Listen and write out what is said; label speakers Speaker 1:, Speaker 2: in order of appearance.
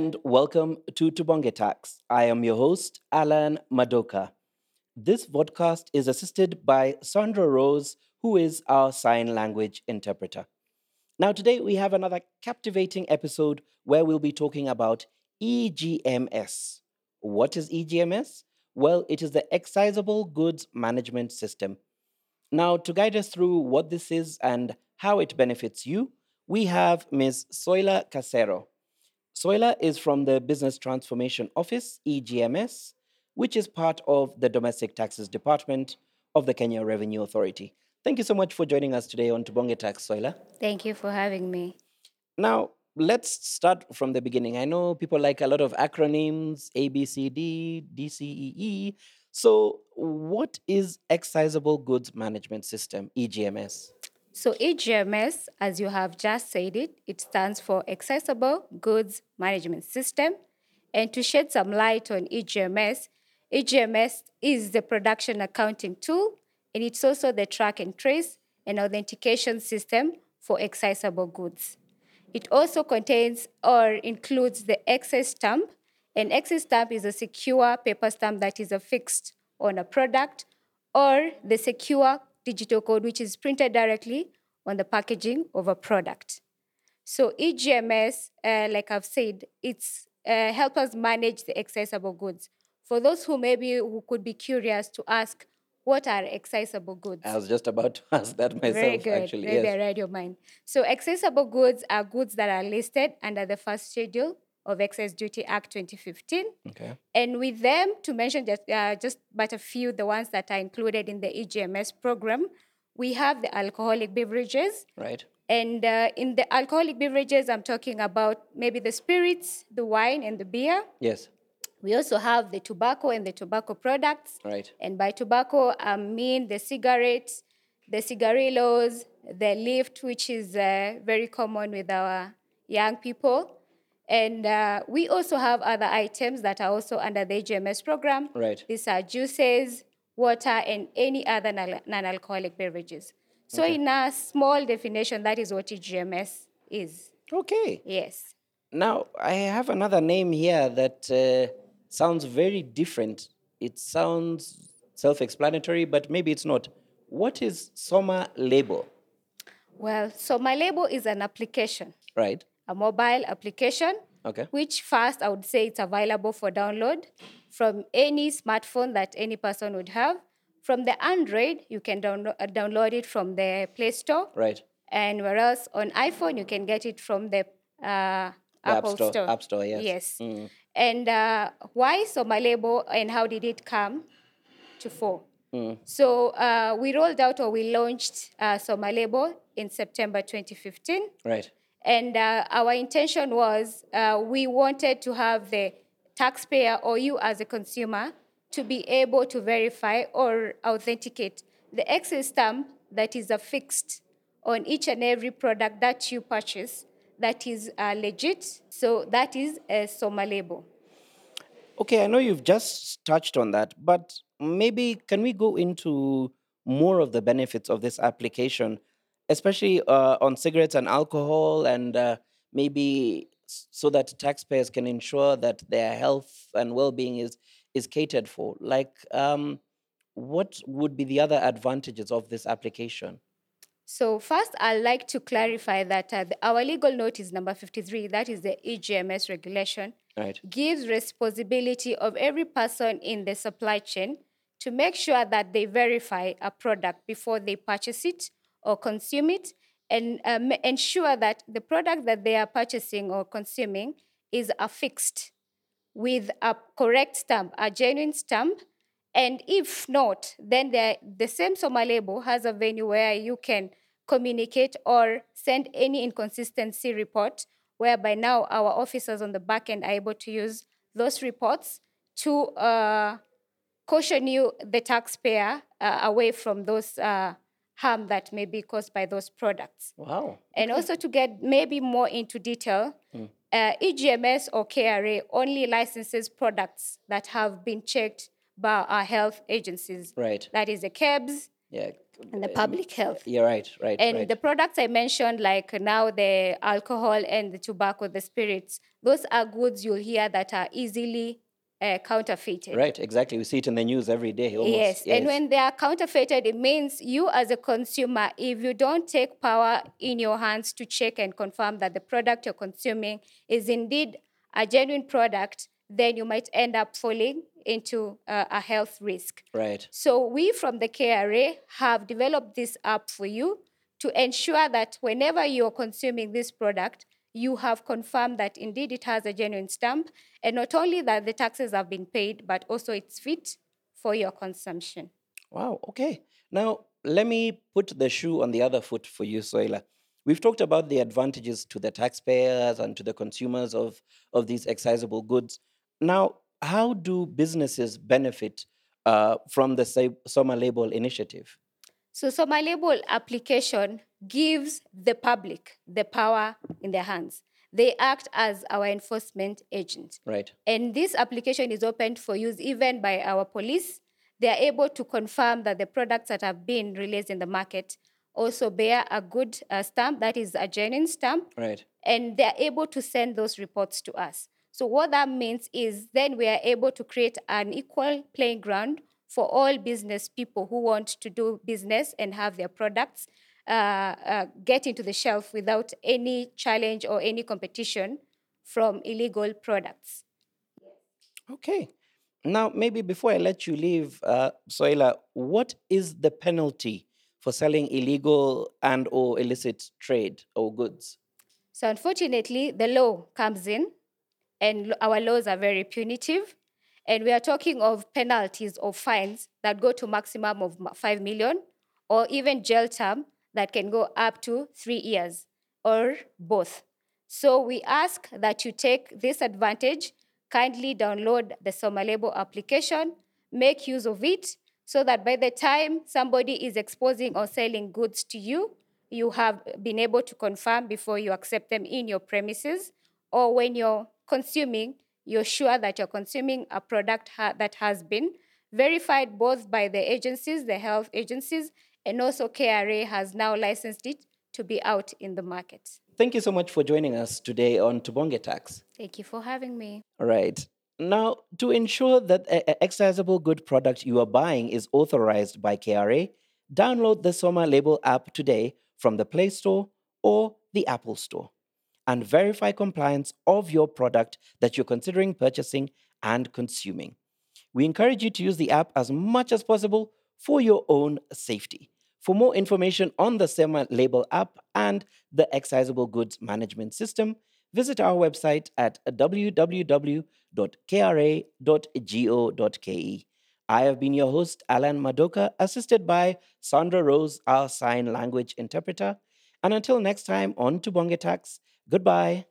Speaker 1: and welcome to Tubonge Tax. I am your host, Alan Madoka. This podcast is assisted by Sandra Rose, who is our sign language interpreter. Now, today we have another captivating episode where we'll be talking about EGMS. What is EGMS? Well, it is the Excisable Goods Management System. Now, to guide us through what this is and how it benefits you, we have Ms. Soila Casero. Soila is from the Business Transformation Office, EGMS, which is part of the Domestic Taxes Department of the Kenya Revenue Authority. Thank you so much for joining us today on Tubonge Tax, Soila.
Speaker 2: Thank you for having me.
Speaker 1: Now, let's start from the beginning. I know people like a lot of acronyms A, B, C, D, D, C, E, E. So, what is Excisable Goods Management System, EGMS?
Speaker 2: So, EGMS, as you have just said it, it stands for Excisable Goods Management System. And to shed some light on EGMS, EGMS is the production accounting tool, and it's also the track and trace and authentication system for excisable goods. It also contains or includes the excise stamp. An excise stamp is a secure paper stamp that is affixed on a product, or the secure digital code, which is printed directly on the packaging of a product. So EGMS, uh, like I've said, it's uh, help us manage the excisable goods. For those who maybe who could be curious to ask, what are excisable goods?
Speaker 1: I was just about to ask that myself,
Speaker 2: Very good.
Speaker 1: actually.
Speaker 2: Maybe
Speaker 1: yes.
Speaker 2: I read your mind. So excisable goods are goods that are listed under the first schedule of Excise Duty Act 2015.
Speaker 1: Okay.
Speaker 2: And with them, to mention just, uh, just but a few, the ones that are included in the EGMS program, we have the alcoholic beverages.
Speaker 1: Right.
Speaker 2: And uh, in the alcoholic beverages, I'm talking about maybe the spirits, the wine, and the beer.
Speaker 1: Yes.
Speaker 2: We also have the tobacco and the tobacco products.
Speaker 1: Right.
Speaker 2: And by tobacco, I mean the cigarettes, the cigarillos, the Lyft, which is uh, very common with our young people. And uh, we also have other items that are also under the GMS program.
Speaker 1: Right.
Speaker 2: These are juices, water, and any other non alcoholic beverages. So, in a small definition, that is what EGMS is.
Speaker 1: Okay.
Speaker 2: Yes.
Speaker 1: Now, I have another name here that uh, sounds very different. It sounds self explanatory, but maybe it's not. What is Soma Label?
Speaker 2: Well, Soma Label is an application,
Speaker 1: Right.
Speaker 2: A mobile application,
Speaker 1: Okay.
Speaker 2: which first I would say it's available for download from any smartphone that any person would have. From the Android, you can download, uh, download it from the Play Store.
Speaker 1: Right.
Speaker 2: And whereas on iPhone, you can get it from the uh,
Speaker 1: App
Speaker 2: Apple
Speaker 1: Store- App Store, yes.
Speaker 2: Yes.
Speaker 1: Mm.
Speaker 2: And uh, why Soma Label and how did it come to fall?
Speaker 1: Mm.
Speaker 2: So uh, we rolled out or we launched uh, Soma Label in September 2015.
Speaker 1: Right.
Speaker 2: And uh, our intention was uh, we wanted to have the taxpayer or you as a consumer to be able to verify or authenticate the excise stamp that is affixed on each and every product that you purchase that is uh, legit. So that is a SOMA label.
Speaker 1: Okay, I know you've just touched on that, but maybe can we go into more of the benefits of this application, especially uh, on cigarettes and alcohol, and uh, maybe so that taxpayers can ensure that their health and well-being is is catered for? Like, um, what would be the other advantages of this application?
Speaker 2: So first, I'd like to clarify that uh, the, our legal notice number 53, that is the EGMS regulation,
Speaker 1: Right.
Speaker 2: gives responsibility of every person in the supply chain to make sure that they verify a product before they purchase it or consume it and um, ensure that the product that they are purchasing or consuming is affixed with a correct stamp, a genuine stamp. And if not, then the, the same SOMA label has a venue where you can communicate or send any inconsistency report, whereby now our officers on the back end are able to use those reports to uh, caution you, the taxpayer, uh, away from those uh, harm that may be caused by those products.
Speaker 1: Wow.
Speaker 2: And also to get maybe more into detail, uh, EGMS or KRA only licenses products that have been checked by our health agencies.
Speaker 1: Right.
Speaker 2: That is the KEBS,
Speaker 1: Yeah.
Speaker 2: and the
Speaker 1: uh,
Speaker 2: public health.
Speaker 1: You're right, right,
Speaker 2: And
Speaker 1: right.
Speaker 2: the products I mentioned, like now the alcohol and the tobacco, the spirits, those are goods you'll hear that are easily uh, counterfeited.
Speaker 1: right, exactly. We see it in the news every day. Almost.
Speaker 2: Yes. and when they are counterfeited, it means you as a consumer, if you don't take power in your hands to check and confirm that the product you're consuming is indeed a genuine product, then you might end up falling into uh, a health risk.
Speaker 1: right,
Speaker 2: So we from the KRA have developed this app for you to ensure that whenever you're consuming this product, you have confirmed that indeed it has a genuine stamp, and not only that the taxes have been paid, but also it's fit for your consumption.
Speaker 1: Wow. Okay. Now, let me put the shoe on the other foot for you, Soila. We've talked about the advantages to the taxpayers and to the consumers of, of these excisable goods. Now, how do businesses benefit uh, from the Soma Label initiative?
Speaker 2: So, Soma Label application gives the public the power in their hands. They act as our enforcement agent.
Speaker 1: Right.
Speaker 2: And this application is open for use even by our police. They are able to confirm that the products that have been released in the market also bear a good uh, stamp, that is a genuine stamp,
Speaker 1: Right.
Speaker 2: and they're able to send those reports to us. So, what that means is then we are able to create an equal playing ground for all business people who want to do business and have their products uh, uh, get into the shelf without any challenge or any competition from illegal products.
Speaker 1: Okay. Now, maybe before I let you leave, uh, Soila, what is the penalty for selling illegal and or illicit trade or goods?
Speaker 2: So unfortunately, the law comes in, and our laws are very punitive, and we are talking of penalties or fines that go to maximum of five million, or even jail term that can go up to three years, or both. So we ask that you take this advantage, kindly download the Soma Label application, make use of it, so that by the time somebody is exposing or selling goods to you, you have been able to confirm before you accept them in your premises, or when you're consuming, you're sure that you're consuming a product ha- that has been verified both by the agencies, the health agencies, and also KRA has now licensed it to be out in the market.
Speaker 1: Thank you so much for joining us today on Tubonge Tax.
Speaker 2: Thank you for having me.
Speaker 1: All right. Now, to ensure that a a excisable good product you are buying is authorized by KRA, download the Soma Label app today from the Play Store or the Apple Store and verify compliance of your product that you're considering purchasing and consuming. We encourage you to use the app as much as possible for your own safety. For more information on the Soma Label app and the Excisable Goods Management System, visit our website at www.kra.go.ke. I have been your host, Alan Madoka, assisted by Sandra Rose, our sign language interpreter. And until next time on Tubonge Tax, goodbye.